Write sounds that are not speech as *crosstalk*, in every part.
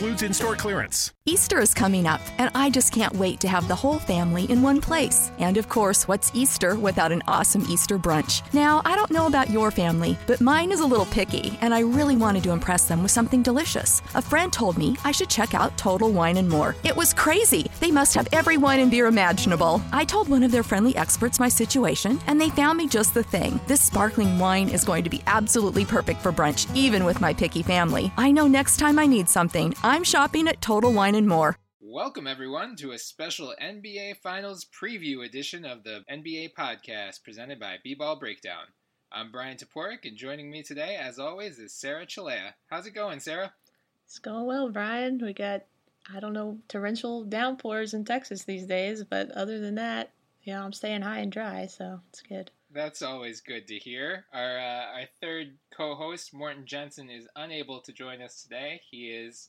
In store clearance. Easter is coming up, and I just can't wait to have the whole family in one place. And of course, what's Easter without an awesome Easter brunch? Now, I don't know about your family, but mine is a little picky, and I really wanted to impress them with something delicious. A friend told me I should check out Total Wine and More. It was crazy. They must have every wine and beer imaginable. I told one of their friendly experts my situation, and they found me just the thing. This sparkling wine is going to be absolutely perfect for brunch, even with my picky family. I know next time I need something, I'm shopping at Total Wine and More. Welcome, everyone, to a special NBA Finals preview edition of the NBA podcast presented by B Ball Breakdown. I'm Bryan Toporek, and joining me today, as always, is Sarah Chalea. How's it going, Sarah? It's going well, Bryan. We got, I don't know, torrential downpours in Texas these days, but other than that, yeah, I'm staying high and dry, so it's good. That's always good to hear. Our, uh, our third co host, Morton Jensen, is unable to join us today. He is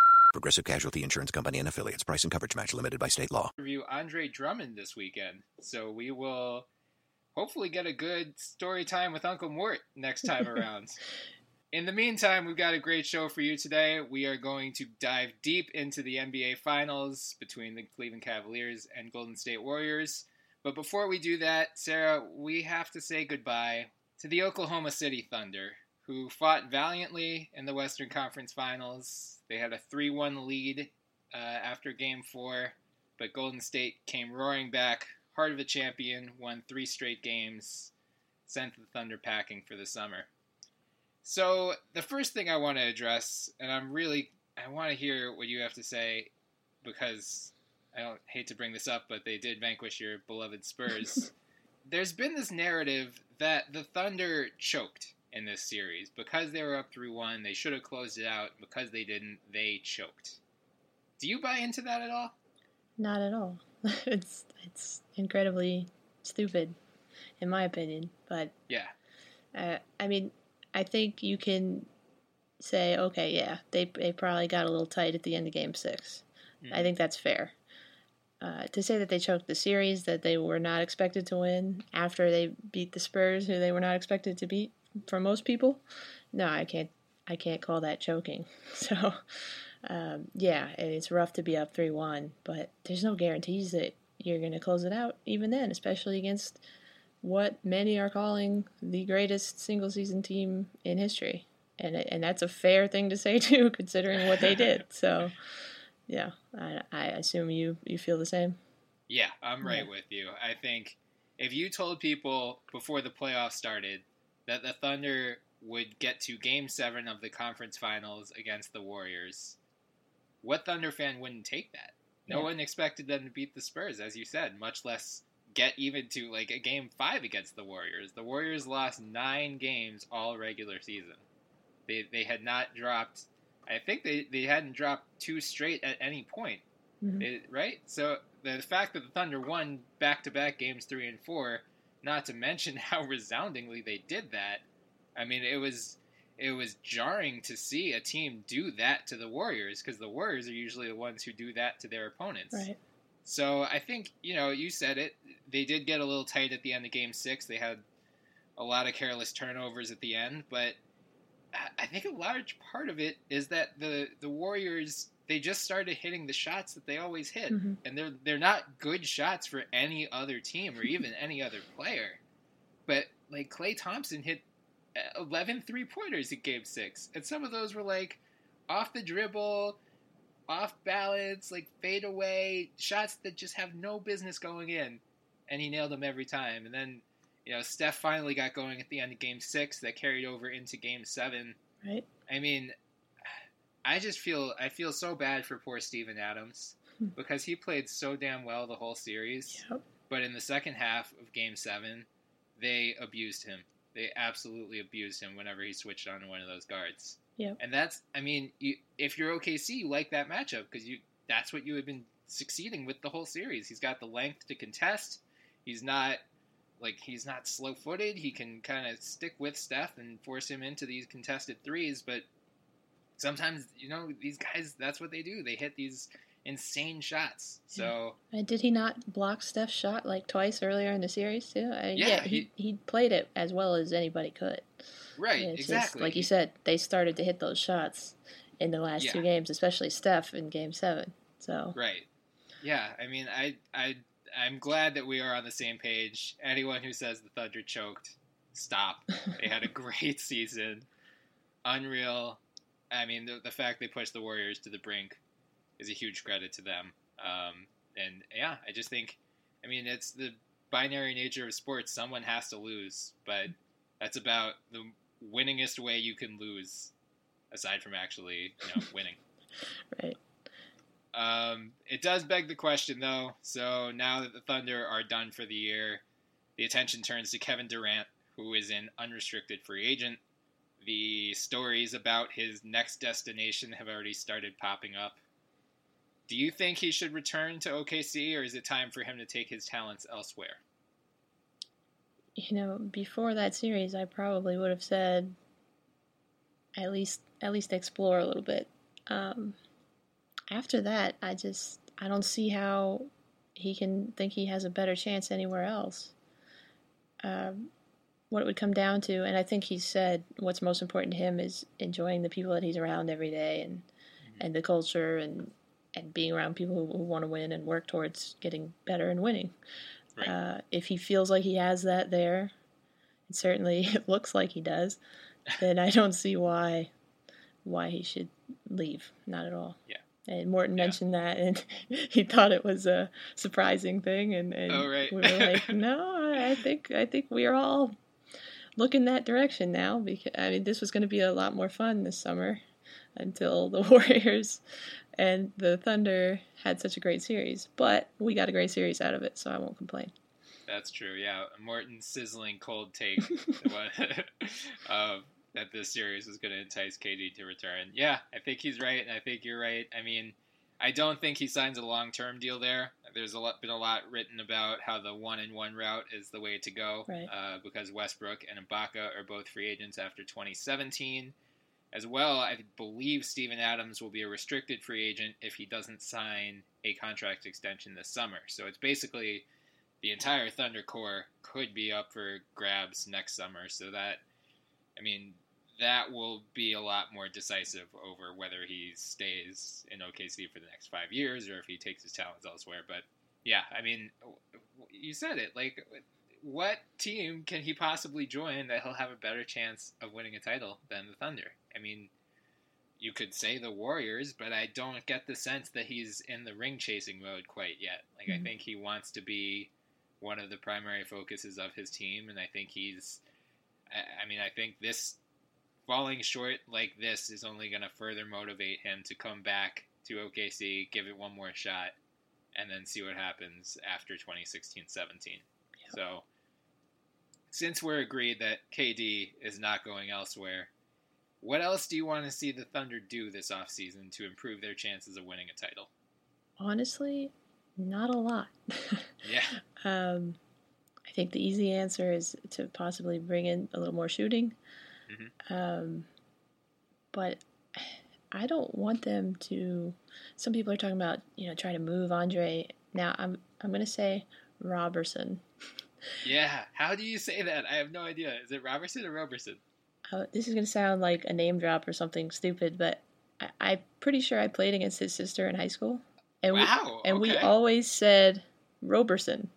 Progressive Casualty Insurance Company and affiliates. Price and coverage match limited by state law. Interview Andre Drummond this weekend. So we will hopefully get a good story time with Uncle Mort next time *laughs* around. In the meantime, we've got a great show for you today. We are going to dive deep into the NBA Finals between the Cleveland Cavaliers and Golden State Warriors. But before we do that, Sarah, we have to say goodbye to the Oklahoma City Thunder, who fought valiantly in the Western Conference Finals. They had a 3 1 lead uh, after game four, but Golden State came roaring back, heart of a champion, won three straight games, sent the Thunder packing for the summer. So the first thing I want to address, and I'm really I want to hear what you have to say because I don't hate to bring this up, but they did vanquish your beloved Spurs. *laughs* There's been this narrative that the Thunder choked in this series because they were up 3-1. They should have closed it out. Because they didn't, they choked. Do you buy into that at all? Not at all. *laughs* it's it's incredibly stupid, in my opinion. But Yeah. uh, I mean, I think you can say, okay, yeah, they they probably got a little tight at the end of Game Six. I think that's fair. Uh, to say that they choked the series, that they were not expected to win after they beat the Spurs, who they were not expected to beat for most people, no, I can't. I can't call that choking. *laughs* So, um, yeah, it's rough to be up three one, but there's no guarantees that you're going to close it out even then, especially against what many are calling the greatest single season team in history. And and that's a fair thing to say *laughs* too, considering what they did. *laughs* So, yeah, I, I assume you you feel the same. Yeah, I'm right Yeah. with you. I think if you told people before the playoffs started that the Thunder would get to game seven of the conference finals against the Warriors, what Thunder fan wouldn't take that? No Yeah. one expected them to beat the Spurs, as you said, much less get even to like a game five against the Warriors. The Warriors lost nine games all regular season. They they had not dropped I think they, they hadn't dropped two straight at any point. Mhm. It- right? So the fact that the Thunder won back to back games three and four, not to mention *laughs* how resoundingly they did that. I mean, it was it was jarring to see a team do that to the Warriors because the Warriors are usually the ones who do that to their opponents. Right. So I think you know you said it. They did get a little tight at the end of Game Six. They had a lot of careless turnovers at the end, but I think a large part of it is that the the Warriors they just started hitting the shots that they always hit, Mhm. and they're they're not good shots for any other team or even any other player. But like Klay Thompson hit 11 three pointers in Game Six, and some of those were like off the dribble, off balance, like fade away shots that just have no business going in, and he nailed them every time. And then you know Steph finally got going at the end of Game Six, that carried over into Game Seven. Right. I mean, I just feel I feel so bad for poor Steven Adams hmm. because he played so damn well the whole series. Yep. But in the second half of Game Seven, they abused him. They absolutely abused him whenever he switched on to one of those guards. Yep. And that's, I mean, you, if you're OKC, you like that matchup because you that's what you had been succeeding with the whole series. He's got the length to contest. He's not like he's not slow footed. He can kind of stick with Steph and force him into these contested threes. But sometimes, you know, these guys, that's what they do. They hit these insane shots. So And did he not block Steph's shot like twice earlier in the series too? I, Yeah, yeah, he, he played it as well as anybody could. right, It's just, exactly. like you said, they started to hit those shots in the last two games, especially Steph in Game Seven. So Right. Yeah, I mean, I, I, I'm glad that we are on the same page. Anyone who says the Thunder choked, stop. They had a *laughs* great season, unreal. I mean, the, the fact they pushed the Warriors to the brink is a huge credit to them. Um, and yeah, I just think, I mean, it's the binary nature of sports. Someone has to lose, but that's about the winningest way you can lose, aside from actually, you know, *laughs* winning. right, Um, it does beg the question, though. So now that the Thunder are done for the year, the attention turns to Kevin Durant, who is an unrestricted free agent. The stories about his next destination have already started popping up. Do you think he should return to OKC, or is it time for him to take his talents elsewhere? you know, before that series, I probably would have said at least at least explore a little bit. Um, after that, I just I don't see how he can think he has a better chance anywhere else. Um, what it would come down to, and I think he said what's most important to him is enjoying the people that he's around every day and and the culture and and being around people who, who want to win and work towards getting better and winning. Right. Uh, if he feels like he has that there, and certainly *laughs* it looks like he does, *laughs* then I don't see why why he should leave. Not at all. Yeah. And Morton Yeah. mentioned that, and *laughs* he thought it was a surprising thing, and, and Oh, right. we were like, no, I think I think we are all looking that direction now. Because I mean, this was going to be a lot more fun this summer until the *laughs* Warriors and the Thunder had such a great series. But we got a great series out of it, so I won't complain. That's true. Yeah, Morton's sizzling cold take *laughs* *laughs* um, that this series was going to entice KD to return. Yeah, I think he's right, and I think you're right. I mean, I don't think he signs a long term deal there. There's a lot, been a lot written about how the one and one route is the way to go Right. uh, because Westbrook and Ibaka are both free agents after 2017. As well, I believe Steven Adams will be a restricted free agent if he doesn't sign a contract extension this summer. So it's basically the entire Thunder core could be up for grabs next summer. So that, I mean, that will be a lot more decisive over whether he stays in OKC for the next five years or if he takes his talents elsewhere. But yeah, I mean, you said it. Like, what team can he possibly join that he'll have a better chance of winning a title than the Thunder? I mean, you could say the Warriors, but I don't get the sense that he's in the ring chasing mode quite yet. Like, I Mhm. think he wants to be one of the primary focuses of his team, and I think he's. I I mean, I think this falling short like this is only going to further motivate him to come back to OKC, give it one more shot, and then see what happens after 2016 17. So, since we're agreed that KD is not going elsewhere, what else do you want to see the Thunder do this offseason to improve their chances of winning a title? Honestly, not a lot. *laughs* Yeah. Um, I think the easy answer is to possibly bring in a little more shooting. Mhm. Um, but I don't want them to. Some people are talking about you know trying to move Andre. Now I'm I'm gonna say Robertson. Yeah, how do you say that? I have no idea. Is it Robertson or Roberson? Uh, this is gonna sound like a name drop or something stupid, but I, I'm pretty sure I played against his sister in high school, and Wow, we and we always said Roberson.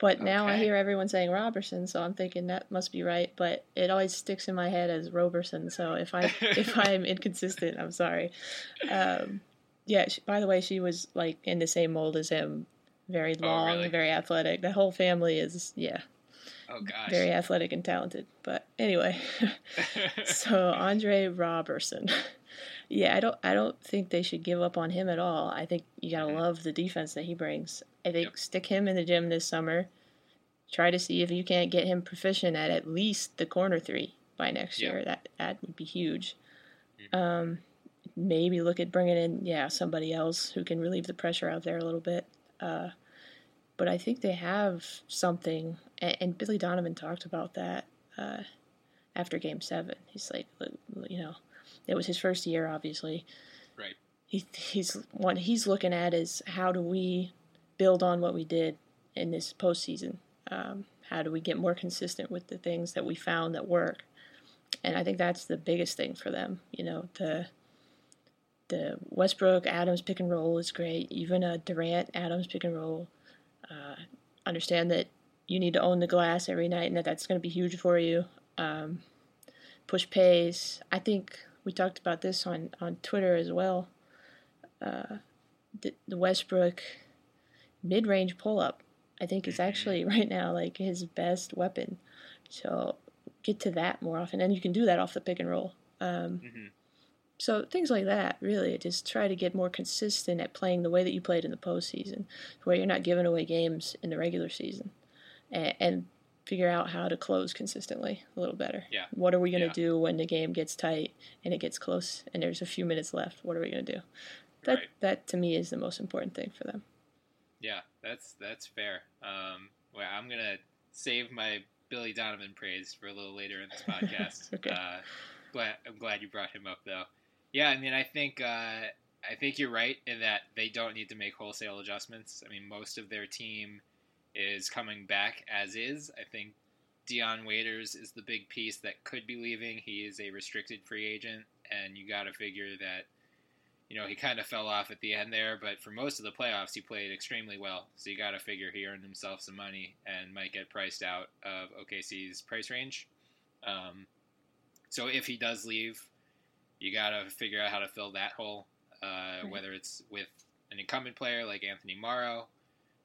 But now I hear everyone saying Robertson, so I'm thinking that must be right. But it always sticks in my head as Roberson. So if I if *laughs* I'm inconsistent, I'm sorry. Um, yeah. She, by the way, she was like in the same mold as him, very Oh, long, really? very athletic. The whole family is yeah, Oh gosh. very athletic and talented. But anyway, *laughs* *laughs* so Andre Robertson. Yeah, I don't I don't think they should give up on him at all. I think you got to Mhm. love the defense that he brings. I think Yep. stick him in the gym this summer. Try to see if you can't get him proficient at at least the corner 3 by next Yep. year. That that would be huge. Mhm. Um maybe look at bringing in yeah, somebody else who can relieve the pressure out there a little bit. Uh but I think they have something and, and Billy Donovan talked about that uh after game 7. He's like you know, it was his first year, obviously. Right. He, he's what he's looking at is how do we build on what we did in this postseason? Um, how do we get more consistent with the things that we found that work? And I think that's the biggest thing for them. You know, the the Westbrook Adams pick and roll is great. Even a Durant Adams pick and roll. Uh, understand that you need to own the glass every night, and that that's going to be huge for you. Um, push pace. I think we talked about this on, on Twitter as well. Uh, the, the Westbrook mid range pull up, I think, is actually *laughs* right now like his best weapon. So get to that more often, and you can do that off the pick and roll. Um, hmm so things like that, really, just try to get more consistent at playing the way that you played in the postseason, where you're not giving away games in the regular season, and, and figure out how to close consistently a little better. Yeah. What are we going to Yeah. do when the game gets tight and it gets close and there's a few minutes left? What are we going to do? That Right. that to me is the most important thing for them. Yeah, that's that's fair. Um, well, I'm gonna save my Billy Donovan praise for a little later in this *laughs* podcast. Okay. uh, but I'm glad you brought him up, though. Yeah, I mean, I think uh, I think you're right in that they don't need to make wholesale adjustments. I mean, most of their team is coming back as is. I think Dion Waiters is the big piece that could be leaving. He is a restricted free agent, and you got to figure that you know, he kind of fell off at the end there, but for most of the playoffs, he played extremely well. So you got to figure he earned himself some money and might get priced out of OKC's price range. Um, so if he does leave, you got to figure out how to fill that hole, uh, Right. whether it's with an incumbent player like Anthony Morrow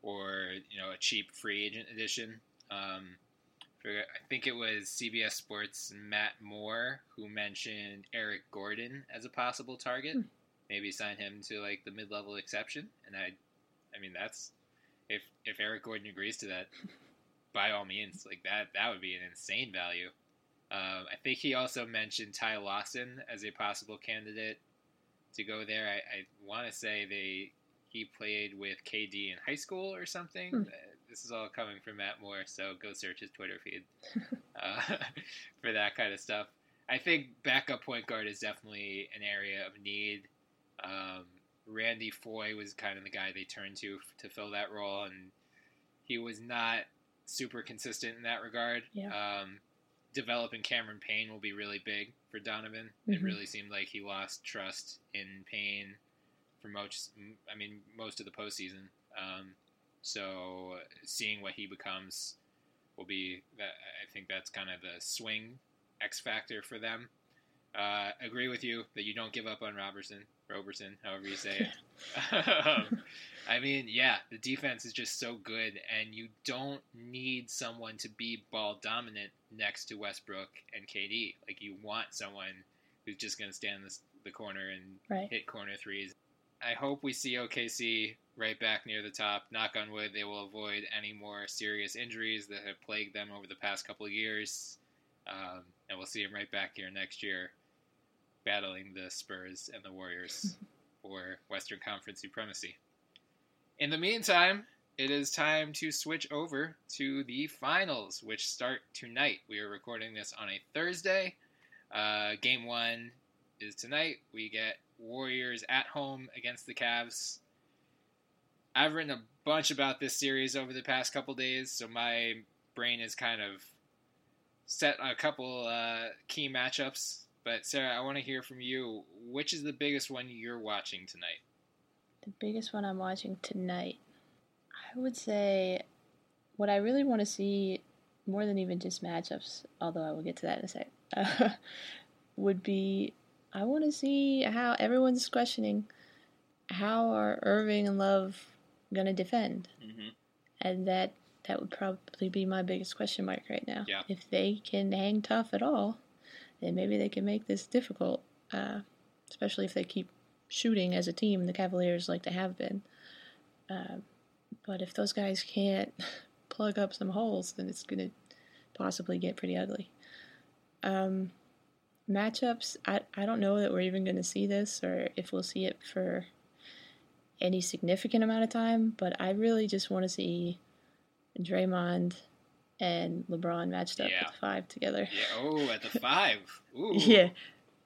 or, you know, a cheap free agent addition. Um, I think it was CBS Sports Matt Moore who mentioned Eric Gordon as a possible target Hmm. Maybe sign him to like the mid-level exception and i i mean that's if if eric gordon agrees to that by all means like that that would be an insane value um, i think he also mentioned ty lawson as a possible candidate to go there i, I want to say they he played with kd in high school or something Hmm. Uh, this is all coming from matt moore so go search his twitter feed *laughs* uh, *laughs* for that kind of stuff I think backup point guard is definitely an area of need. Um, Randy Foye was kind of the guy they turned to to fill that role, and he was not super consistent in that regard. Yeah. Um, developing Cameron Payne will be really big for Donovan. It Mhm. really seemed like he lost trust in Payne for most. I mean, most of the postseason. Um, so seeing what he becomes will be, I think that's kind of the swing X factor for them. Uh, agree with you that you don't give up on Robertson, Robertson, however you say it. *laughs* um, I mean, yeah, the defense is just so good, and you don't need someone to be ball dominant next to Westbrook and KD. Like you want someone who's just going to stand this, the corner and Right. hit corner threes. I hope we see OKC right back near the top. Knock on wood, they will avoid any more serious injuries that have plagued them over the past couple of years. Um, and we'll see them right back here next year, battling the Spurs and the Warriors *laughs* for Western Conference supremacy. In the meantime, it is time to switch over to the finals, which start tonight. We are recording this on a Thursday. Uh, game one is tonight. We get Warriors at home against the Cavs. I've written a bunch about this series over the past couple days, so my brain is kind of set on a couple uh, key matchups. But Sarah, I want to hear from you. Which is the biggest one you're watching tonight? The biggest one I'm watching tonight, I would say, what I really want to see more than even just matchups, although I will get to that in a sec, uh, *laughs* would be I want to see how everyone's questioning how are Irving and Love going to defend, Mm-hmm. and that that would probably be my biggest question mark right now. Yeah. If they can hang tough at all, then maybe they can make this difficult, uh, especially if they keep shooting as a team. The Cavaliers like to have been. Um, but if those guys can't *laughs* plug up some holes, then it's going to possibly get pretty ugly. Um, matchups, I, I don't know that we're even going to see this or if we'll see it for any significant amount of time, but I really just want to see Draymond and LeBron matched up Yeah. at the five together. Yeah. Oh, at the *laughs* five. Ooh. *laughs* Yeah,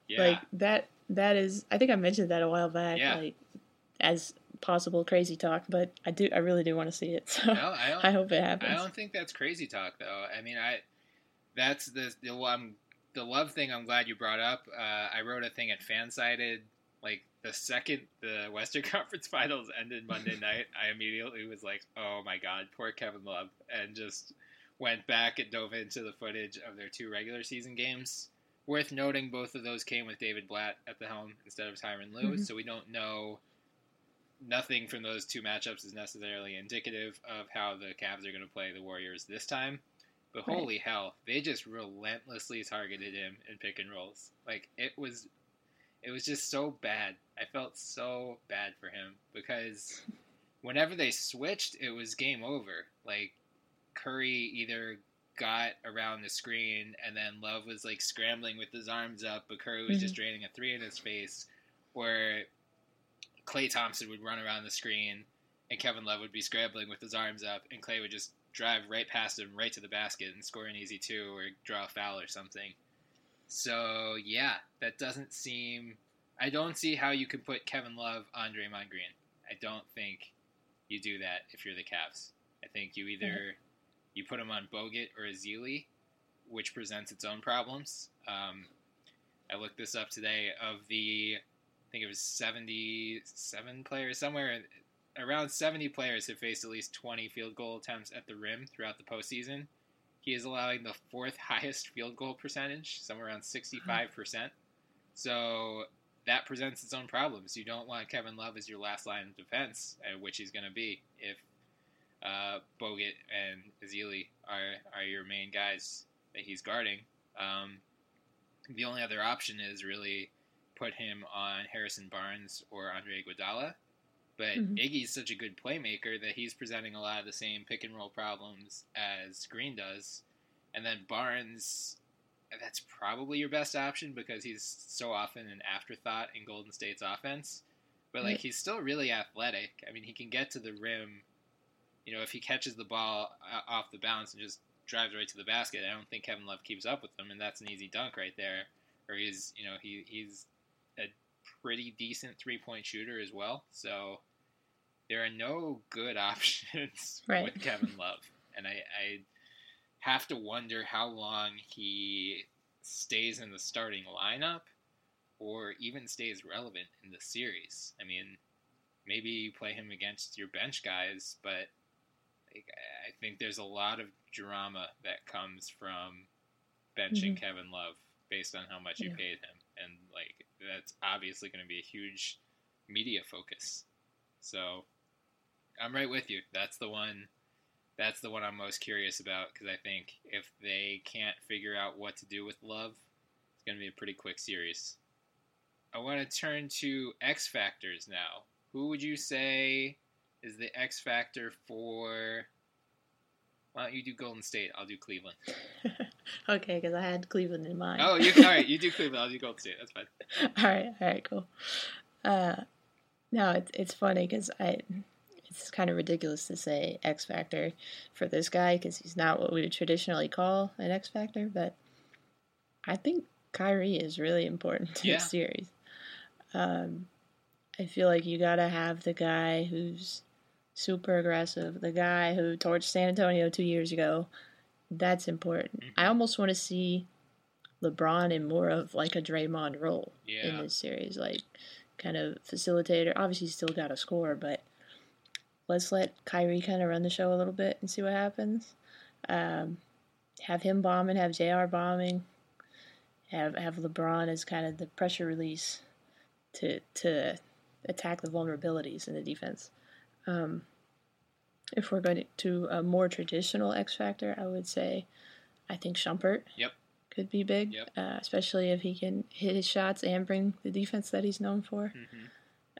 Yeah. like that. That is, I think I mentioned that a while back, Yeah. like as possible crazy talk, but I do, I really do want to see it. *laughs* So No, I I hope it happens. I don't think that's crazy talk though. I mean, I that's the the the love thing. I'm glad you brought up. Uh, I wrote a thing at Fansided like the second the Western Conference Finals ended Monday night. I immediately was like, oh my god, poor Kevin Love, and just went back and dove into the footage of their two regular season games. Worth noting, both of those came with David Blatt at the helm instead of Tyronn Lue, Mhm. so we don't know nothing from those two matchups is necessarily indicative of how the Cavs are going to play the Warriors this time. But Right. holy hell, they just relentlessly targeted him in pick and rolls. Like it was, it was just so bad. I felt so bad for him because whenever they switched, it was game over. Like Curry either got around the screen and then Love was like scrambling with his arms up, but Curry was just mhm. draining a three in his face, or Klay Thompson would run around the screen and Kevin Love would be scrambling with his arms up, and Klay would just drive right past him, right to the basket, and score an easy two or draw a foul or something. So yeah, that doesn't seem. I don't see how you could put Kevin Love on Draymond Green. I don't think you do that if you're the Cavs. I think you either you put him on Bogut or Ezeli, which presents its own problems. Um, I looked this up today. Of the, I think it was 77 players, somewhere around 70 players have faced at least 20 field goal attempts at the rim throughout the postseason. He is allowing the fourth *laughs* highest field goal percentage, somewhere around 65%. So that presents its own problems. You don't want Kevin Love as your last line of defense, uh, which he's going to be if uh, Bogut and Ezeli are, are your main guys that he's guarding. Um, the only other option is really put him on Harrison Barnes or Andre Iguodala. But Mhm. Iggy's such a good playmaker that he's presenting a lot of the same pick and roll problems as Green does. And then Barnes, that's probably your best option because he's so often an afterthought in Golden State's offense. But like Right. he's still really athletic. I mean, he can get to the rim. You know, if he catches the ball uh, off the bounce and just drives right to the basket, I don't think Kevin Love keeps up with him, and that's an easy dunk right there. Or he's, you know, he he's a pretty decent three point shooter as well. So there are no good *laughs* options Right. with Kevin Love, and I, I have to wonder how long he stays in the starting lineup, or even stays relevant in the series. I mean, maybe you play him against your bench guys, but like, I think there's a lot of drama that comes from benching Mhm. Kevin Love based on how much you Yeah. paid him, and like that's obviously going to be a huge media focus. So I'm right with you. That's the one. That's the one I'm most curious about because I think if they can't figure out what to do with Love, it's going to be a pretty quick series. I want to turn to X factors now. Who would you say is the X factor for? Why don't you do Golden State? I'll do Cleveland. *laughs* okay, because I had Cleveland in mind. Oh, you all right? You do *laughs* Cleveland. I'll do Golden State. That's fine. all right, all right, cool. Uh, no, it's it's funny because I, it's kind of ridiculous to say X Factor for this guy because he's not what we would traditionally call an X Factor, but I think Kyrie is really important to Yeah. the series. Um, I feel like you gotta have the guy who's super aggressive, the guy who torched San Antonio two years ago. That's important. Mm-hmm. I almost want to see LeBron in more of like a Draymond role in this series, like kind of facilitator. Obviously, he's still got to score, but let's let Kyrie kind of run the show a little bit and see what happens. Um, have him bombing, have J.R. bombing, have have LeBron as kind of the pressure release to to attack the vulnerabilities in the defense. Um, if we're going to a more traditional X factor, I would say I think Shumpert Yep. could be big, Yep. uh, especially if he can hit his shots and bring the defense that he's known for. hmm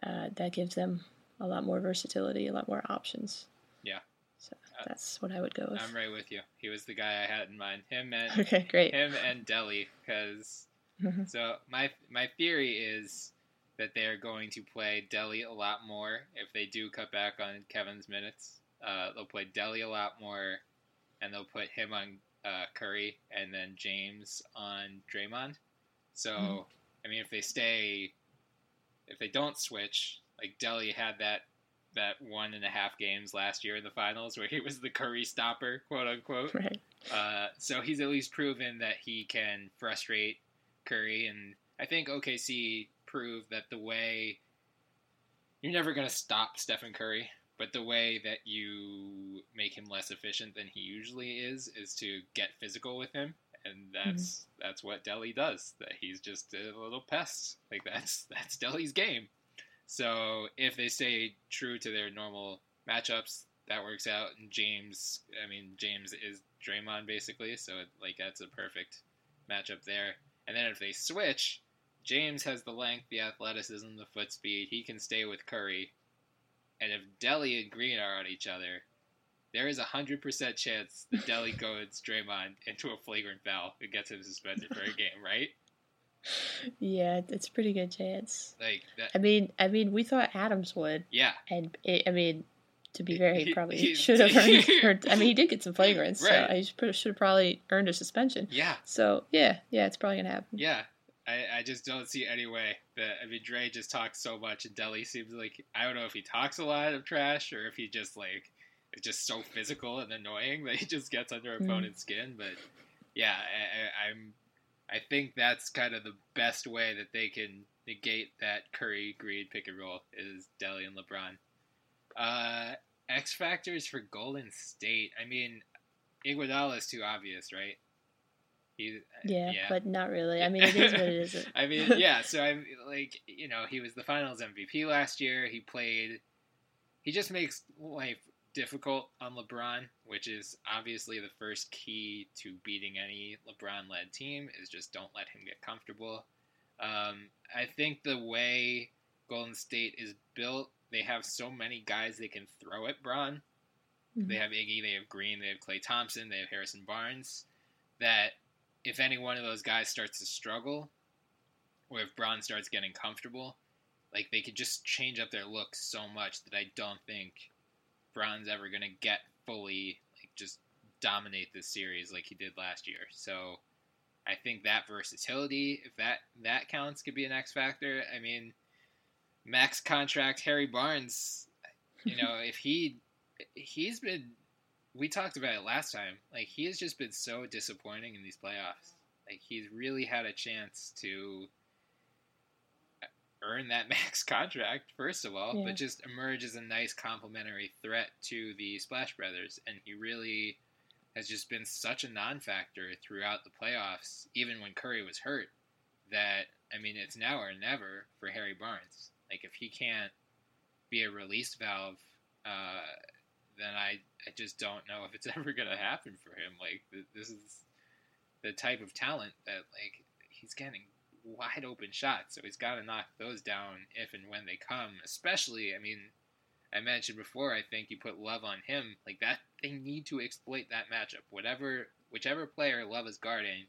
Uh, that gives them a lot more versatility, a lot more options. Yeah. So that's what I would go with. I'm right with you. He was the guy I had in mind. Him and *laughs* Okay, great. him and Delly, because Mhm. so my my theory is that they're going to play Delly a lot more if they do cut back on Kevin's minutes. Uh, they'll play Delly a lot more, and they'll put him on uh, Curry and then James on Draymond. So Mhm. I mean, if they stay, if they don't switch, like Delly had that that one and a half games last year in the finals where he was the Curry stopper, quote unquote. Right. Uh, so he's at least proven that he can frustrate Curry, and I think OKC proved that the way you're never going to stop Stephen Curry, but the way that you make him less efficient than he usually is is to get physical with him, and mhm. that's that's what Delly does. That he's just a little pest. Like that's *laughs* that's Delly's game. So if they stay true to their normal matchups, that works out. And James, I mean, James is Draymond basically, so it, like that's a perfect matchup there. And then if they switch, James has the length, the athleticism, the foot speed. He can stay with Curry. And if Delly and Green are on each other, there is a hundred percent chance that Delly *laughs* goads Draymond into a flagrant foul and gets him suspended for a game, right? Yeah, it's a pretty good chance. Like that. I mean, I mean, we thought Adams would, Yeah, and it, I mean, to be fair, he probably he- should have earned. *laughs* earned I mean, he did get some flagrants, Right. so he should should have probably earned a suspension. yeah, So yeah, yeah, it's probably gonna happen. yeah. I, I just don't see any way that I mean Dre just talks so much and Delly seems like I don't know if he talks a lot of trash or if he just like is just so physical and annoying *laughs* that he just gets under Mhm. opponent's skin. But yeah, I, I, I'm I think that's kind of the best way that they can negate that Curry Green pick and roll is Delly and LeBron. Uh, X factors for Golden State. I mean, Iguodala is too obvious, right? He, Yeah, but not really. I mean, it is what it *laughs* isn't. I mean, yeah. So I'm like, you know, he was the Finals MVP last year. He played. He just makes life difficult on LeBron, which is obviously the first key to beating any LeBron-led team. Is just don't let him get comfortable. Um, I think the way Golden State is built, they have so many guys they can throw at Bron. They have Iggy, they have Green, they have Klay Thompson, they have Harrison Barnes. That if any one of those guys starts to struggle, or if Bron starts getting comfortable, like they could just change up their look so much that I don't think Bron's ever gonna get fully like just dominate this series like he did last year. So I think that versatility, if that that counts, could be an X factor. I mean, max contract Harry Barnes, you know, *laughs* if he he's been we talked about it last time. Like he has just been so disappointing in these playoffs. Like he's really had a chance to earn that *laughs* max contract first of all, Yeah. but just emerge as a nice complementary threat to the Splash Brothers, and he really has just been such a non-factor throughout the playoffs, even when Curry was hurt. That I mean, it's now or never for Harry Barnes. Like if he can't be a release valve, uh, then I I just don't know if it's *laughs* ever gonna happen for him. Like th- this is the type of talent that like he's getting wide open shots, so he's got to knock those down if and when they come. Especially, I mean, I mentioned before, I think you put Love on him like that. They need to exploit that matchup. Whatever, whichever player Love is guarding,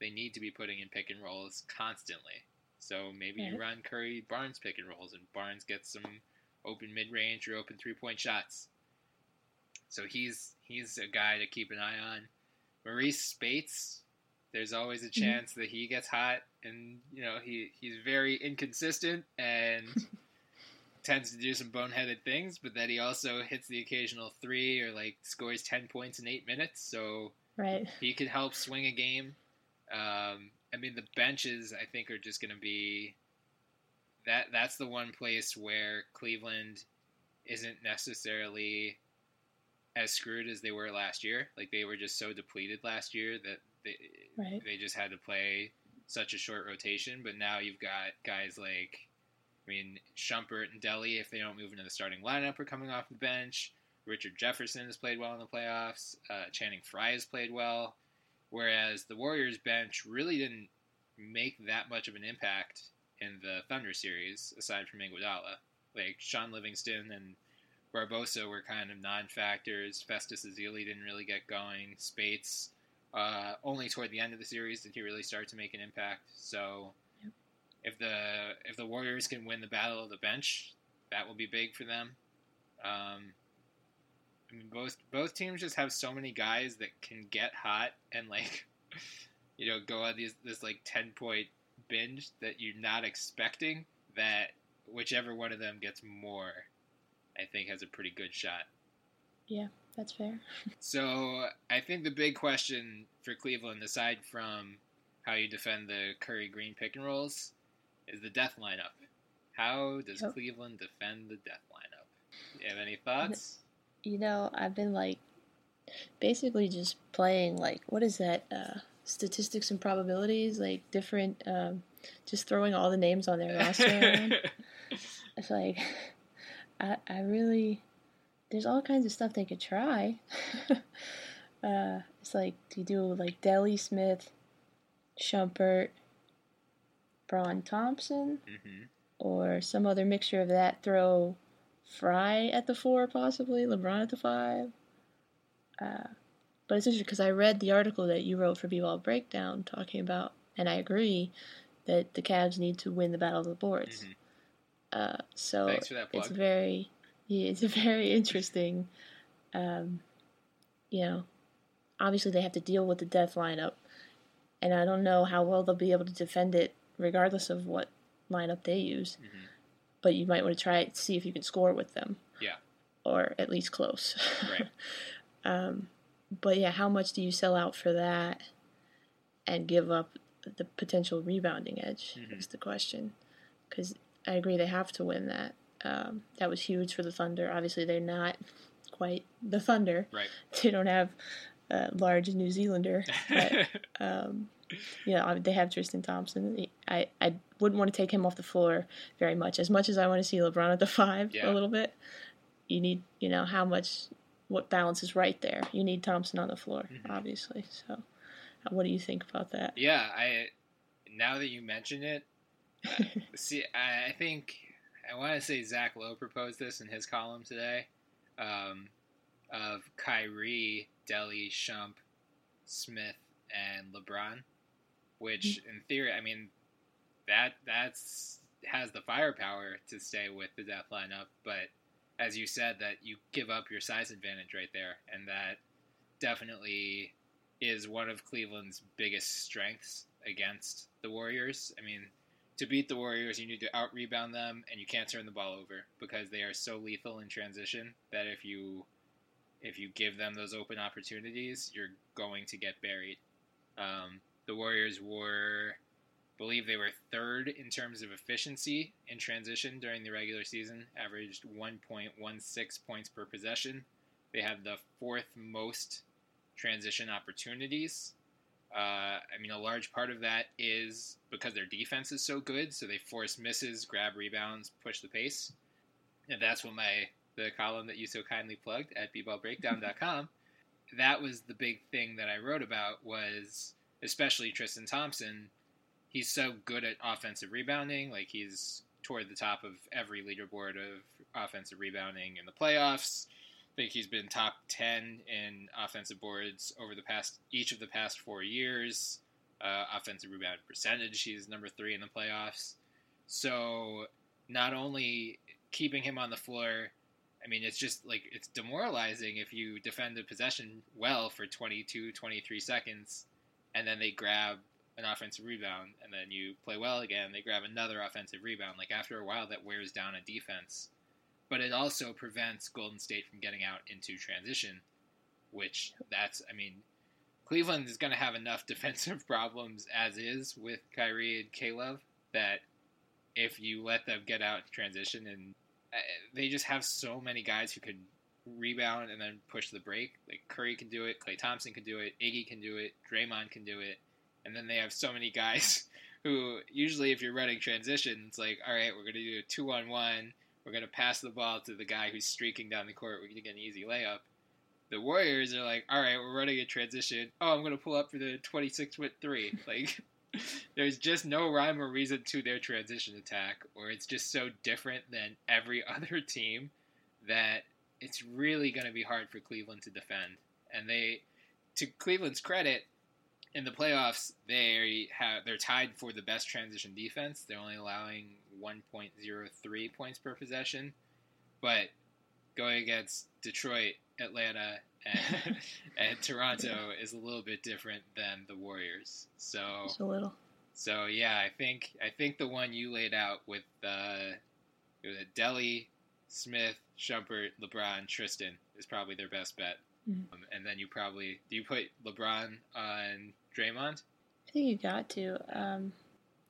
they need to be putting in pick and rolls constantly. So maybe you mm-hmm. run Curry Barnes pick and rolls, and Barnes gets some open mid range or open three point shots. So he's he's a guy to keep an eye on. Marreese Speights, there's always a chance that he gets hot, and you know he he's very inconsistent and *laughs* tends to do some boneheaded things, but that he also hits the occasional three or like scores ten points in eight minutes. So Right. he could help swing a game. Um, I mean, the benches I think are just going to be that. That's the one place where Cleveland isn't necessarily as screwed as they were last year. Like they were just so depleted last year that they Right. they just had to play such a short rotation. But now you've got guys like, I mean, Shumpert and Delly, if they don't move into the starting lineup, are coming off the bench. Richard Jefferson has played well in the playoffs. Uh, Channing Frye has played well. Whereas the Warriors bench really didn't make that much of an impact in the Thunder series, aside from Iguodala. Like Shaun Livingston and Barbosa were kind of non-factors. Festus Ezeli didn't really get going. Speights, uh, only toward the end of the series did he really start to make an impact. So, if the if the Warriors can win the battle of the bench, that will be big for them. Um, I mean, both both teams just have so many guys that can get hot and like, *laughs* you know, go on these this like ten point binge that you're not expecting. That whichever one of them gets more, I think has a pretty good shot. Yeah, that's fair. *laughs* So I think the big question for Cleveland, aside from how you defend the Curry Green pick and rolls, is the death lineup. How does Yep. Cleveland defend the death lineup? You have any thoughts? You know, I've been like basically just playing like what is that? Uh, statistics and probabilities, like different. Um, just throwing all the names on their roster. around. *laughs* It's like I I really there's all kinds of stuff they could try. *laughs* uh, it's like do you do like Delly Smith, Shumpert, Bron Thompson, hmm or some other mixture of that. Throw Frye at the four, possibly LeBron at the five. Uh, but it's interesting because I read the article that you wrote for B-Ball Breakdown talking about, and I agree that the Cavs need to win the battle of the boards. Mhm. Uh, so Thanks for that it's very, yeah, it's very interesting. Um, you know, obviously they have to deal with the death lineup, and I don't know how well they'll be able to defend it, regardless of what lineup they use. Mhm. But you might want to try it, see if you can score with them. Yeah. Or at least close. Right. *laughs* um, but yeah, how much do you sell out for that, and give up the potential rebounding edge? Mhm. Is the question. Because I agree they have to win that. Um, that was huge for the Thunder. Obviously, they're not quite the Thunder. Right. *laughs* They don't have a large New Zealander. But, *laughs* um, you know, they have Tristan Thompson. I, I wouldn't want to take him off the floor very much. As much as I want to see LeBron at the five Yeah. a little bit, you need, you know, how much, what balance is right there. You need Thompson on the floor, Mhm. obviously. So, what do you think about that? Yeah, I now that you mention it, uh, *laughs* see, I, I think I want to say Zach Lowe proposed this in his column today, um, of Kyrie, Delly, Shump, Smith, and LeBron, which in theory, I mean, that that's has the firepower to stay with the death lineup, but as you said, that you give up your size advantage right there, and that definitely is one of Cleveland's biggest strengths against the Warriors. I mean, to beat the Warriors, you need to out rebound them, and you can't turn the ball over because they are so lethal in transition that if you if you give them those open opportunities, you're going to get buried. Um, the Warriors were, believe, they were third in terms of efficiency in transition during the regular season, averaged 1.16 points per possession. They had the fourth most transition opportunities. Uh, I mean, a large part of that is because their defense is so good, so they force misses, grab rebounds, push the pace. And that's what my the column that you so kindly plugged at bballbreakdown.com. *laughs* that was the big thing that I wrote about was especially Tristan Thompson. He's so good at offensive rebounding, like he's toward the top of every leaderboard of offensive rebounding in the playoffs. Think he's been top 10 in offensive boards over the past each of the past 4 years. Uh, offensive rebound percentage, he's number 3 in the playoffs. So, not only keeping him on the floor I mean, it's just like it's demoralizing if you defend the possession well for 22, 23 seconds and then they grab an offensive rebound, and then you play well again, they grab another offensive rebound. Like after a while, that wears down a defense, but it also prevents Golden State from getting out into transition, which that's I mean. Cleveland is going to have enough *laughs* defensive problems as is with Kyrie and Caleb that if you let them get out transition and uh, they just have so many guys who can rebound and then push the break. Like Curry can do it, Klay Thompson can do it, Iggy can do it, Draymond can do it, and then they have so many guys *laughs* who usually if you're running transition, it's like, all right, we're gonna do a two on one. We're gonna pass the ball to the guy who's streaking down the court. We're gonna get an easy layup. The Warriors are like, all right, we're running a transition. Oh, I'm gonna pull up for the 26 foot three. *laughs* Like, *laughs* there's just no rhyme or reason to their transition attack, or it's just so different than every *laughs* other team that it's really going to be hard for Cleveland to defend. And they, to Cleveland's credit, in the playoffs, they have they're tied for the best transition defense. They're only allowing 1.03 points per possession, but going against Detroit, Atlanta, and, *laughs* and Toronto is a little bit different than the Warriors. So Just a little. so yeah, I think I think the one you laid out with uh, with Delly, Smith, Shumpert, LeBron, Tristan is probably their best bet. Mhm. Um, and then you probably do you put LeBron on Draymond? I think you got to. Um,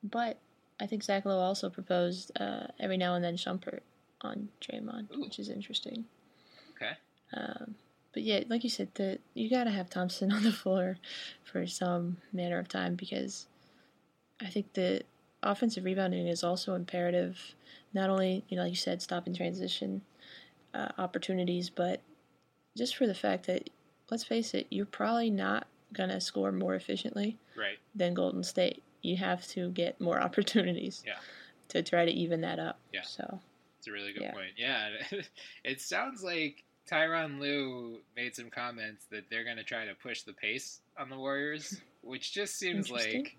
but I think Zach Lowe also proposed uh, every now and then Shumpert on Draymond, Ooh. which is interesting. Okay. Um, but yeah, like you said, the you got to have Thompson *laughs* on the floor for some manner of time because I think the offensive rebounding is also imperative. Not only you know, like you said, stopping transition uh, opportunities, but just for the fact that let's face it, you're probably not gonna score more efficiently Right. than Golden State. You have to get more *laughs* opportunities Yeah. to try to even that up. Yeah. So It's a really good Yeah. point. Yeah, *laughs* it sounds like Tyronn Lue made some comments that they're going to try to push the pace on the Warriors, *laughs* which just seems like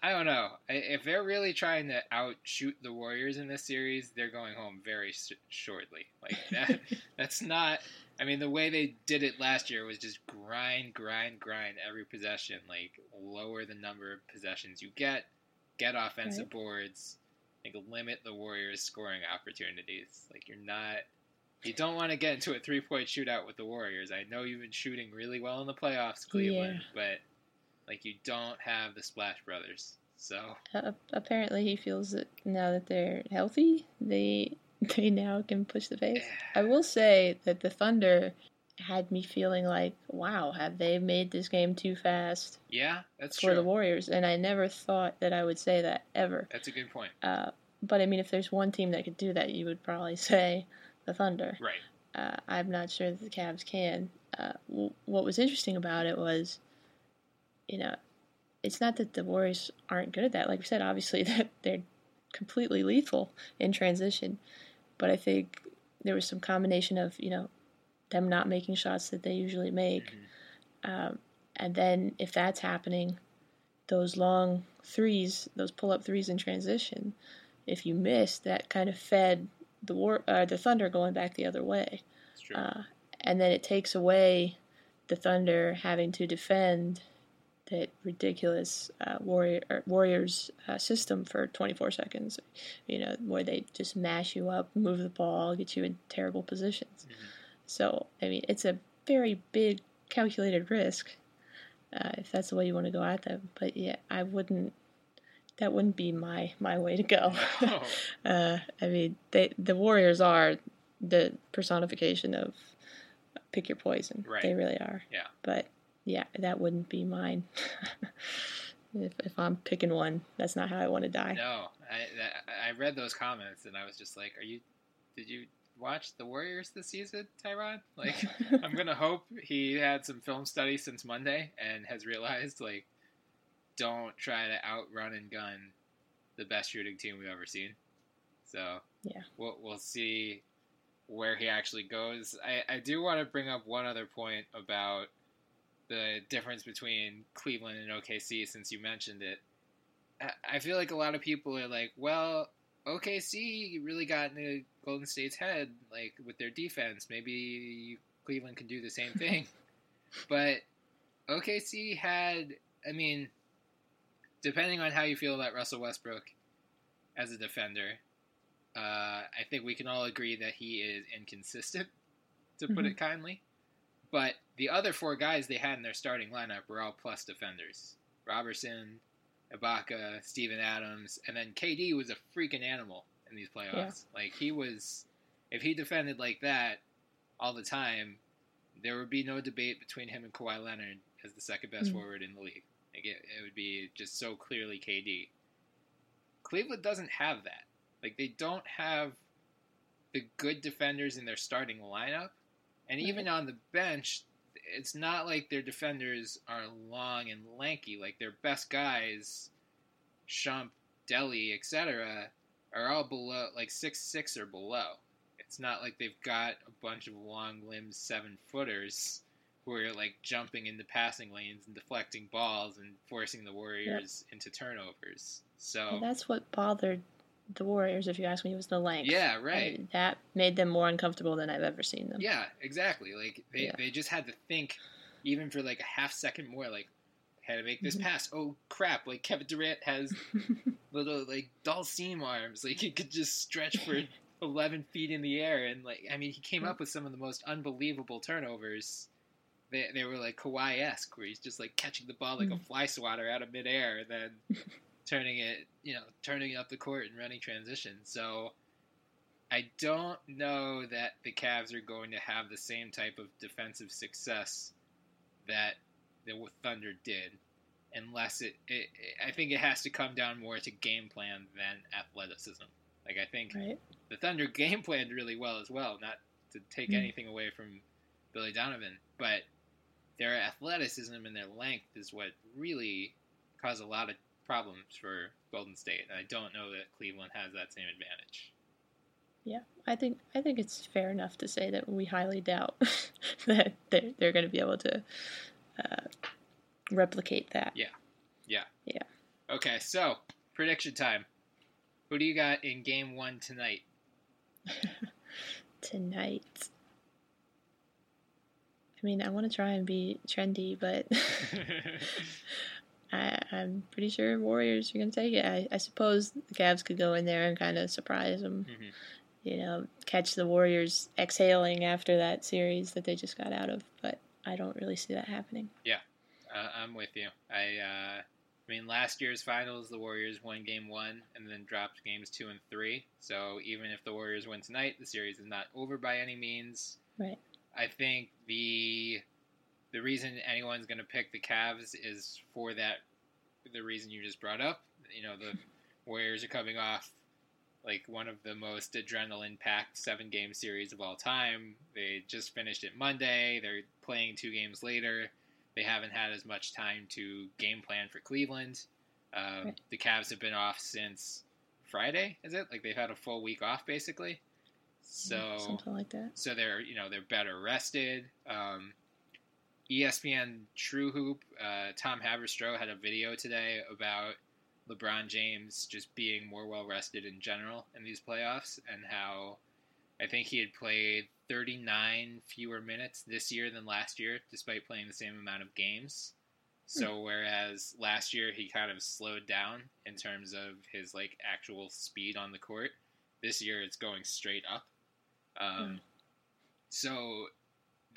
I don't know. If they're really trying to outshoot the Warriors in this series, they're going home very shortly. Like that, that's not. I mean, the way they did it last year was just grind, grind, grind every possession. Like lower the number of possessions you get, get offensive Right. boards, like limit the Warriors' scoring opportunities. Like you're not. You don't want to get into a three-point shootout with the Warriors. I know you've been shooting really well in the playoffs, Cleveland, but like you don't have the Splash Brothers. So uh, apparently he feels that now that they're healthy, they *laughs* they now can push the pace. I will say that the Thunder had me feeling like, wow, have they made this game too fast yeah, that's for true. the Warriors? And I never thought that I would say that ever. That's a good point. Uh, but I mean, if there's one team that could do that, you would probably *laughs* say the Thunder. Right. Uh, I'm not sure that the Cavs can. Uh, w- what was interesting about it was, you know, it's not that the Warriors aren't good at that. Like we said, obviously *laughs* that they're completely lethal in transition, but I think there was some combination of you know them not making shots that they usually make, um, and then if that's happening, those long threes, those pull up threes in transition, if you miss, that kind of fed the war, uh, the Thunder going back the other way. Uh, and then it takes away the Thunder having to defend that ridiculous uh, warrior Warriors uh, system for 24 seconds. You know, where they just mash you up, move the ball, get you in terrible positions. So, I mean, it's a very big calculated risk uh, if that's the way you want to go at them. But yeah, I wouldn't. That wouldn't be my my way to go. No. *laughs* uh, I mean, they the Warriors are the personification of pick your poison. Right. They really are. Yeah. But yeah, that wouldn't be mine. *laughs* if, if I'm picking one, that's not how I want to die. No, I that, I read those comments and I was just like, "Are you? Did you watch the Warriors this season, Tyronn? *laughs* Like, I'm gonna hope he had some film study since Monday and has realized like, don't try to outrun and gun the best shooting team we've ever seen. So Yeah. we'll we'll see where he actually goes. I I do want to bring up one other point about the difference between Cleveland and OKC since you mentioned it. I- feel like a lot of people are like, well, OKC really got into Golden State's head, like with their defense. Maybe Cleveland can do the same *laughs* thing. but OKC had I mean, depending on how you feel about Russell Westbrook as a defender, uh, I think we can all agree that he is inconsistent, to put Mm-hmm. it kindly. But the other four guys they had in their starting lineup were all plus defenders: Roberson, Ibaka, Steven Adams, and then KD was a freaking animal in these playoffs. Like he was, if he defended like that all the time, there would be no debate between him and Kawhi Leonard as the second best Mhm. forward in the league. Like it, it would be just so clearly KD. Cleveland doesn't have that. Like they don't have the good defenders in their starting lineup, and even on the bench, it's not like their defenders are long and lanky. Like their best guys, Shump, Delly, etc., are all below like six six or below. It's not like they've got a bunch of long limbed seven footers who are like jumping into passing lanes and deflecting balls and forcing the Warriors into turnovers. So And that's what bothered the Warriors, if you ask me, was the length. Yeah, right. And that made them more uncomfortable than I've ever seen them. Yeah, exactly. Like they, Yeah. they just had to think even for like a half second more like how to make this Mhm. pass. Oh crap, like Kevin Durant has *laughs* little like Dhalsim arms. Like he could just stretch for *laughs* eleven feet in the air and like I mean he came up with some of the most unbelievable turnovers. They, they were like Kawhi esque where he's just like catching the ball like a Mhm. fly swatter out of midair and then *laughs* turning it you know, turning up the court and running transition. So I don't know that the Cavs are going to have the same type of defensive success that the Thunder did, unless it, it. I think it has to come down more to game plan than athleticism. Like I think Right. the Thunder *laughs* game planned really well as well. Not to take Mm. anything away from Billy Donovan, but their athleticism and their length is what really caused a lot of problems for Golden State. I don't know that Cleveland has that same advantage. Yeah, I think I think it's fair enough to say that we highly doubt *laughs* that they're, they're going to be able to uh, replicate that. Yeah. Yeah. Yeah. Okay, so prediction time. Who do you got in game one tonight? *laughs* Tonight. I mean, I want to try and be trendy, but *laughs* I, I'm pretty sure Warriors are going to take it. I, I suppose the Cavs could go in there and kind of surprise them. Mhm. You know, catch the Warriors exhaling after that series that they just got out of. But I don't really see that happening. Yeah, uh, I'm with you. I, uh, I mean, last year's finals, the Warriors won game one and then dropped games two and three. So even if the Warriors win tonight, the series is not over by any means. Right. I think the the reason anyone's going to pick the Cavs is for that the reason you just brought up. You know, the *laughs* Warriors are coming off like one of the most adrenaline packed seven game series of all time. They just finished it Monday. They're playing two games later. They haven't had as much time to game plan for Cleveland. Um, The Cavs have been off since Friday, is it? Like they've had a full week off basically. So something like that. so they're you know they're better rested. Um, ESPN True Hoop, uh, Tom Haberstroh had a video today about LeBron James just being more well rested in general in these playoffs, and how I think he had played 39 fewer minutes this year than last year, despite playing the same amount of games. So whereas last year he kind of slowed down in terms of his like actual speed on the court, this year it's going straight up. Um, So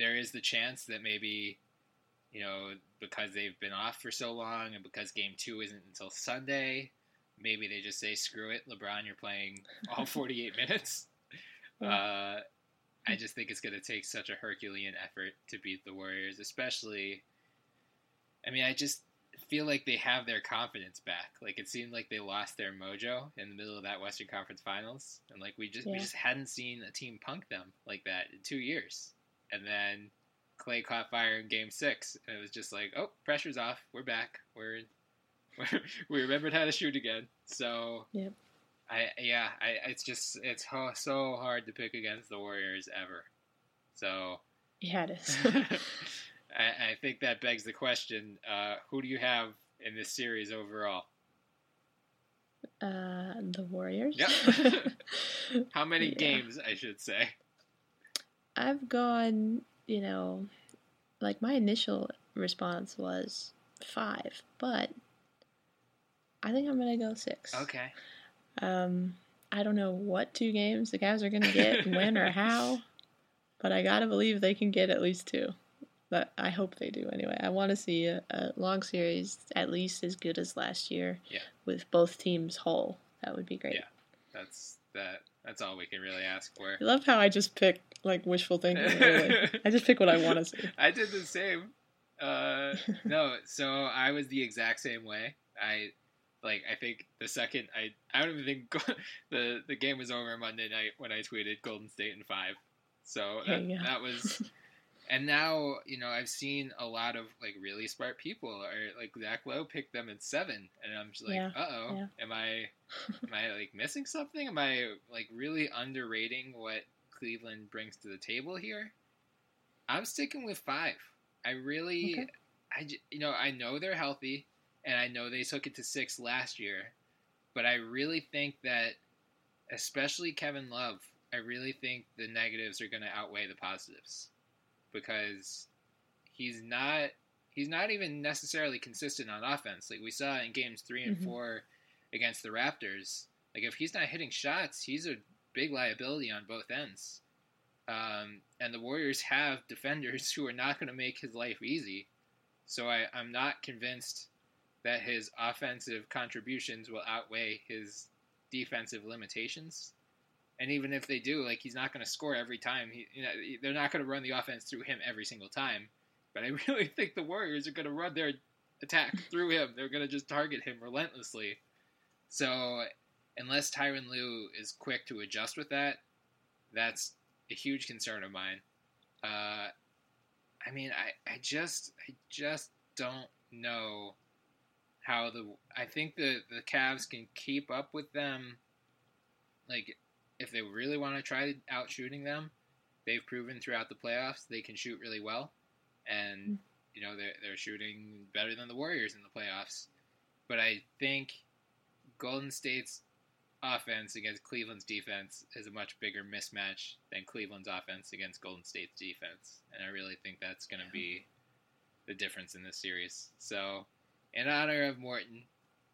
there is the chance that maybe, you know, because they've been off for so long and because game two isn't until Sunday, maybe they just say, screw it, LeBron, you're playing all *laughs* 48 minutes. Uh, I just think it's going to take such a Herculean effort to beat the Warriors, especially. I mean, I just feel like they have their confidence back. Like it seemed like they lost their mojo in the middle of that Western Conference Finals, and like we just we just hadn't seen a team punk them like that in two years. And then Klay caught fire in Game Six, and it was just like, oh, pressure's off. We're back. We're, we're *laughs* we remembered how to shoot again. So Yep. I yeah, I it's just it's ho- so hard to pick against the Warriors ever. So Yeah, it is. *laughs* I, I think that begs the question: uh, Who do you have in this series overall? uh, the Warriors. Yep. *laughs* How many Yeah. games, I should say? I've gone, you know, like my initial response was five, but I think I'm gonna go six. Okay. Um, I don't know what two games the Cavs are gonna get, *laughs* when or how, but I gotta believe they can get at least two. But I hope they do anyway. I want to see a, a long series at least as good as last year. Yeah. With both teams whole, that would be great. Yeah. That's that. That's all we can really ask for. I love how I just pick like wishful thinking. *laughs* Really. I just pick what I want to see. I did the same. Uh, no, so I was the exact same way. I like. I think the second I I don't even think *laughs* the the game was over Monday night when I tweeted Golden State in five. So that, that was. *laughs* And now you know I've seen a lot of like really smart people, or like Zach Lowe picked them at seven, and I'm just like, Yeah, uh oh, yeah. am I *laughs* am I like missing something? Am I like really underrating what Cleveland brings to the table here? I'm sticking with five. I really, Okay. I you know I know they're healthy, and I know they took it to six last year, but I really think that, especially Kevin Love, I really think the negatives are going to outweigh the positives, because he's not he's not even necessarily consistent on offense. Like we saw in games three and Mhm. four against the Raptors. Like if he's not hitting shots, he's a big liability on both ends. Um, and the Warriors have defenders *laughs* who are not going to make his life easy. So I, I'm not convinced that his offensive contributions will outweigh his defensive limitations. And even if they do, like he's not going to score every time. He, you know, they're not going to run the offense through him every single time. But I *laughs* really think the Warriors are going to run their attack through him. They're going to just target him relentlessly. So unless Tyronn Lue is quick to adjust with that, that's a huge concern of mine. Uh, I mean, I, I just I just don't know how the I think the the Cavs can keep up with them. Like, if they really want to try out shooting them, they've proven throughout the playoffs they can shoot really well, and hmm. you know they're they're shooting better than the Warriors in the playoffs. But I think Golden State's offense against Cleveland's defense is a much bigger mismatch than Cleveland's offense against Golden State's defense. And I really think that's going to be the difference in this series. So, in honor of Morton,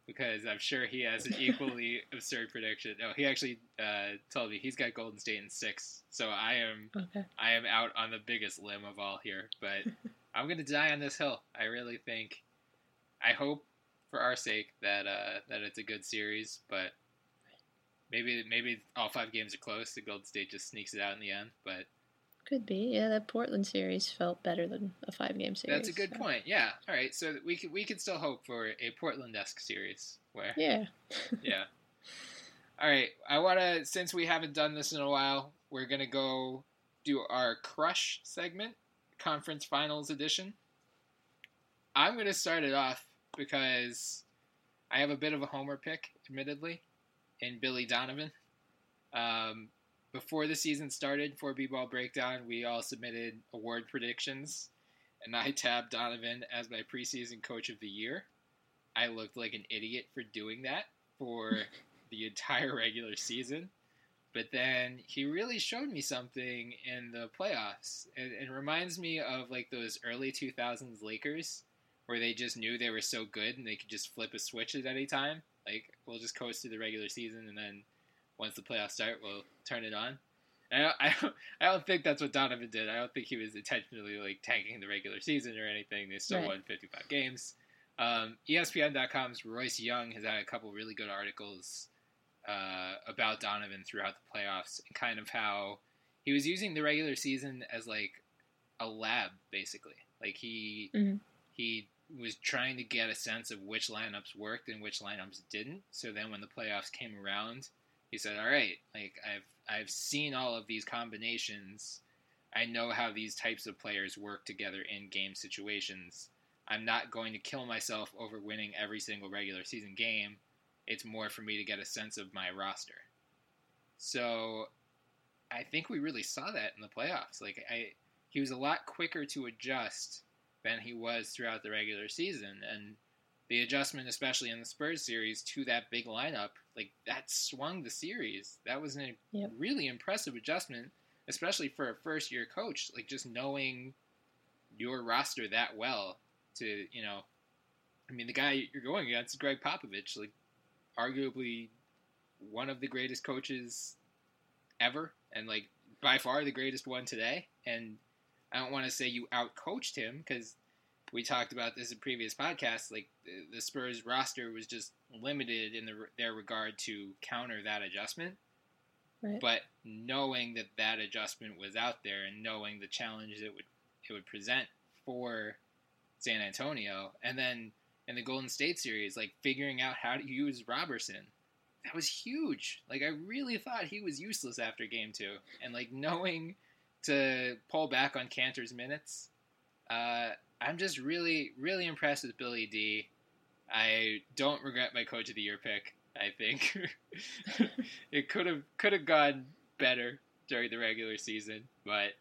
because I'm sure he has an equally *laughs* absurd prediction. No, he actually uh, told me he's got Golden State in six. So I am Okay. I am out on the biggest limb of all here, but *laughs* I'm going to die on this hill. I really think, I hope for our sake that uh, that it's a good series, but maybe maybe all five games are close. The Golden State just sneaks it out in the end, but Could be. Yeah, that Portland series felt better than a five game series. that's a good so- point. Yeah. All right. So we could we could still hope for a Portland-esque series where Yeah. *laughs* yeah. All right. I want to, since we haven't done this in a while, we're going to go do our crush segment, conference finals edition. I'm going to start it off because I have a bit of a homer pick, admittedly, in Billy Donovan. Um, before the season started for B-Ball Breakdown, we all submitted award predictions, and I tabbed Donovan as my preseason coach of the year. I looked like an idiot for doing that for *laughs* the entire regular season. But then he really showed me something in the playoffs. It, it reminds me of like those early 2000s Lakers where they just knew they were so good and they could just flip a switch at any time. Like, we'll just coast through the regular season and then once the playoffs start, we'll turn it on. And I, *laughs* I, don't, I don't think that's what Donovan did. I don't think he was intentionally like tanking the regular season or anything. They still Right. won 55 games. Um, ESPN.com's Royce Young has had a couple really good articles uh, about Donovan throughout the playoffs and kind of how he was using the regular season as like a lab, basically. Like he Mhm. he was trying to get a sense of which lineups worked and which lineups didn't. So then when the playoffs came around, he said, "All right, like I've I've seen all of these combinations. I know how these types of players work together in game situations. I'm not going to kill myself over winning every single regular season game. It's more for me to get a sense of my roster." So I think we really saw that in the playoffs. Like I he was a lot quicker to adjust than he was throughout the regular season and the adjustment especially in the Spurs series to that big lineup like that swung the series. That was a Yep. really impressive adjustment especially for a first year coach like just knowing your roster that well to, you know, I mean, the guy you're going against is Gregg Popovich, like arguably one of the greatest coaches ever, and like by far the greatest one today. And I don't want to say you outcoached him because we talked about this in previous podcasts. Like the, the Spurs roster was just limited in the, their regard to counter that adjustment. Right. But knowing that that adjustment was out there and knowing the challenge it would it would present for San Antonio, and then in the Golden State series, like figuring out how to use Roberson, that was huge. Like I really thought he was useless after Game Two, and like knowing to pull back on Kanter's minutes, uh, I'm just really really impressed with Billy D. I don't regret my Coach of the Year pick. I think *laughs* it could have could have gone better during the regular season, but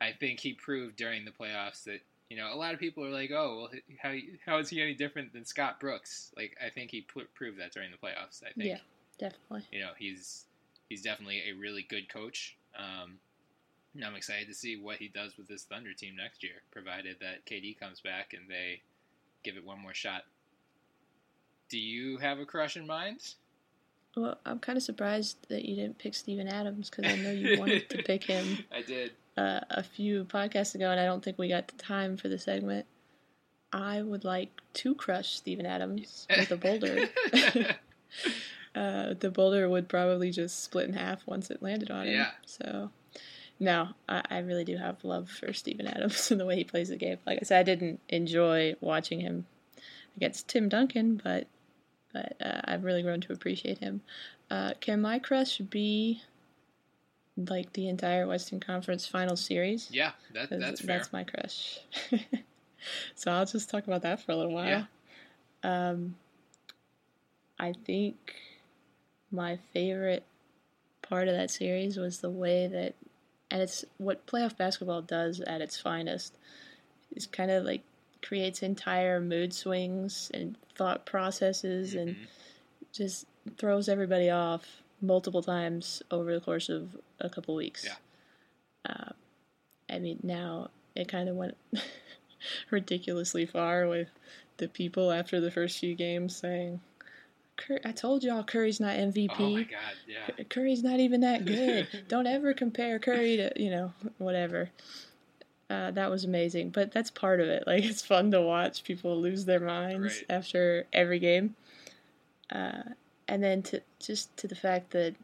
I think he proved during the playoffs that you know a lot of people are like, oh, well, how how is he any different than Scott Brooks? Like I think he pl- proved that during the playoffs. I think Yeah, definitely. you know he's he's definitely a really good coach. Um, I'm excited to see what he does with this Thunder team next year, provided that KD comes back and they give it one more shot. Do you have a crush in mind? Well, I'm kind of surprised that you didn't pick Steven Adams because I know you wanted to *laughs* pick him I did. uh, a few podcasts ago, and I don't think we got the time for the segment. I would like to crush Steven Adams with a boulder. *laughs* *laughs* uh, the boulder would probably just split in half once it landed on him. Yeah. So, no, I, I really do have love for Steven Adams *laughs* and the way he plays the game. Like I said, I didn't enjoy watching him against Tim Duncan, but but uh, I've really grown to appreciate him. Uh, can my crush be like the entire Western Conference Final Series? yeah, that, that's fair. That's my crush. *laughs* so I'll just talk about that for a little while. Yeah. Um, I think my favorite part of that series was the way that, and it's what playoff basketball does at its finest, is kind of like creates entire mood swings and thought processes and Mhm. just throws everybody off multiple times over the course of a couple weeks. Yeah. Uh, I mean, now it kind of went *laughs* ridiculously far with the people after the first few games saying, Cur- I told y'all Curry's not MVP. Oh my god, yeah. Curry's not even that good. *laughs* Don't ever compare Curry to, you know, whatever. Uh, that was amazing, but that's part of it. *laughs* Like it's fun to watch people lose their minds Right. after every game, uh, and then to just to the fact that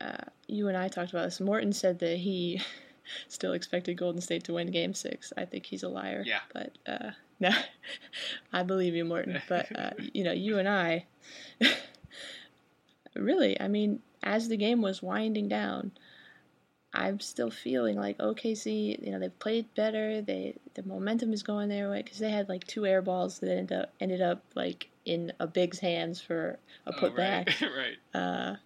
uh, you and I talked about this. Morton said that he *laughs* still expected Golden State to win Game Six. I think he's a liar. Yeah. but uh, no, *laughs* I believe you, Morton. But uh, *laughs* you know, you and I, *laughs* really, I mean, as the game was winding down. I'm still feeling like OKC, you know, they've played better. They the momentum is going their way because they had like two air balls that ended up ended up like in a Big's hands for a Oh, putback. right, right. Uh,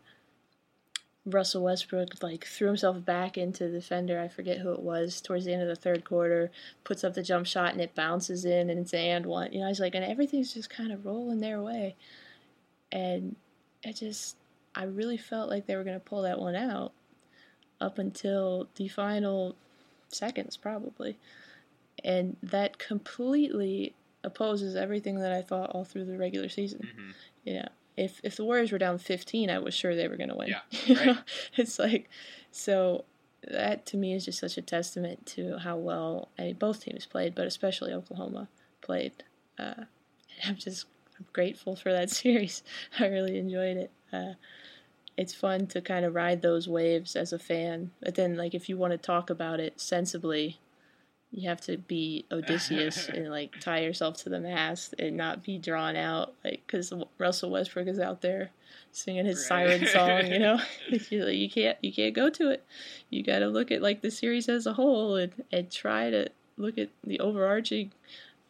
Russell Westbrook like threw himself back into the defender. I forget who it was towards the end of the third quarter. Puts up the jump shot and it bounces in and it's and one. You know, I was like, and everything's just kind of rolling their way, and it just I really felt like they were gonna pull that one out up until the final seconds probably, and that completely opposes everything that I thought all through the regular season. Mhm. You know, if if the Warriors were down 15, I was sure they were going to win. Yeah, *laughs* You right. know? It's like so that to me is just such a testament to how well I mean, both teams played, but especially Oklahoma played. Uh, and I'm just I'm grateful for that *laughs* series. I really enjoyed it. Uh, it's fun to kind of ride those waves as a fan, but then like if you want to talk about it sensibly, you have to be *laughs* Odysseus and like tie yourself to the mast and not be drawn out, like because Russell Westbrook is out there singing his Right. siren song. You know, *laughs* *laughs* you, you can't you can't go to it. You got to look at like the series as a whole and and try to look at the overarching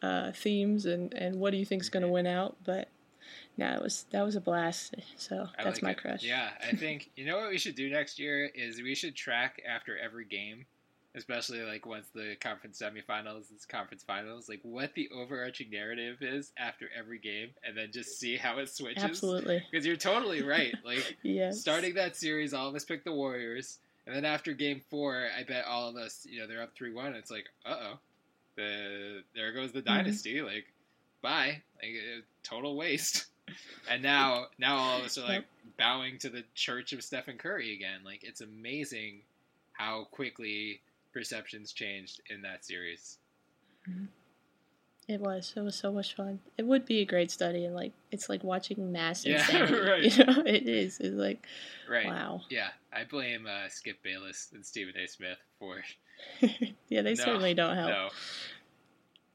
uh, themes and and what do you think's going to win out. But no, it was that was a blast. So I that's like my it. crush. Yeah, I think you know what we should do next year is we should track after every game, especially like once the conference semifinals and conference finals, like what the overarching narrative is after every game, and then just see how it switches. Absolutely. Because you're totally right. Like *laughs* Yes. starting that series, all of us picked the Warriors, and then after Game Four, I bet all of us, you know, they're up three one. It's like, uh oh, the there goes the Mm-hmm. dynasty. Like bye. Like uh, total waste. *laughs* And now, now all of us are like bowing to the church of Stephen Curry again. Like it's amazing how quickly perceptions changed in that series. It was. It was so much fun. It would be a great study, and like it's like watching mass Yeah, *laughs* insanity. right. You know, it is. It's like Right. wow. Yeah, I blame uh, Skip Bayless and Stephen A. Smith for *laughs* yeah, they No, certainly don't help. no.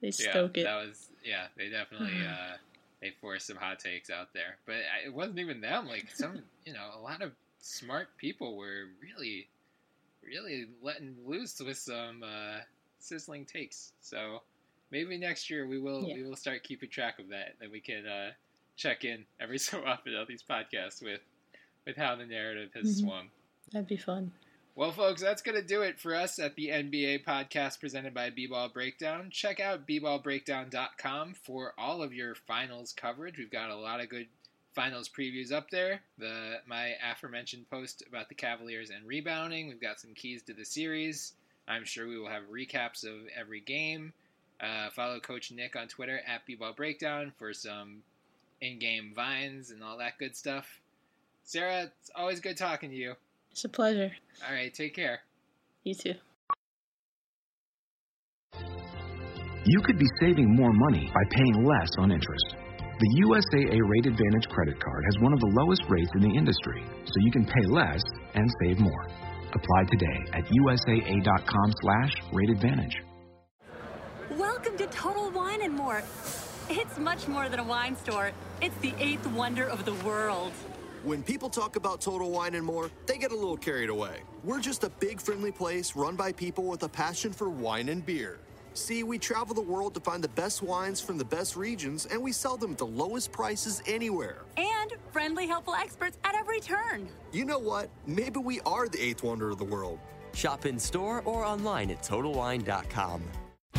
They Yeah, stoke it. that was yeah. They definitely uh, they forced some hot takes out there, but it wasn't even them. Like some, you know, a lot of smart people were really, really letting loose with some uh, sizzling takes. So maybe next year we will Yeah. we will start keeping track of that, and we can uh, check in every *laughs* so often on these podcasts with with how the narrative has Mhm. swung. That'd be fun. Well, folks, that's going to do it for us at the NBA podcast presented by B-Ball Breakdown. Check out bballbreakdown.com for all of your finals coverage. We've got a lot of good finals previews up there. The my aforementioned post about the Cavaliers and rebounding. We've got some keys to the series. I'm sure we will have recaps of every game. Uh, follow Coach Nick on Twitter at B-Ball Breakdown for some in-game vines and all that good stuff. Sarah, it's always good talking to you. It's a pleasure. All right, take care. You too. You could be saving more money by paying less on interest. The USAA Rate Advantage credit card has one of the lowest rates in the industry, so you can pay less and save more. Apply today at usaa.com slash rate advantage. Welcome to Total Wine and More. It's much more than a wine store. It's the eighth wonder of the world. When people talk about Total Wine and More, they get a little carried away. We're just a big, friendly place run by people with a passion for wine and beer. See, we travel the world to find the best wines from the best regions, and we sell them at the lowest prices anywhere. And friendly, helpful experts at every turn. You know what? Maybe we are the eighth wonder of the world. Shop in store or online at TotalWine.com.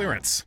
clearance.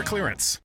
store clearance.